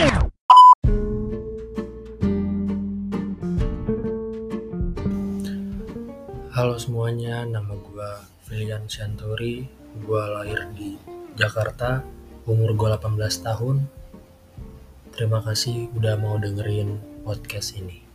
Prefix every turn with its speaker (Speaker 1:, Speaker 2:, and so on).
Speaker 1: Halo semuanya, nama gue Filian Shanturi. Gue lahir di Jakarta, umur gue 18 tahun. Terima kasih udah mau dengerin podcast ini.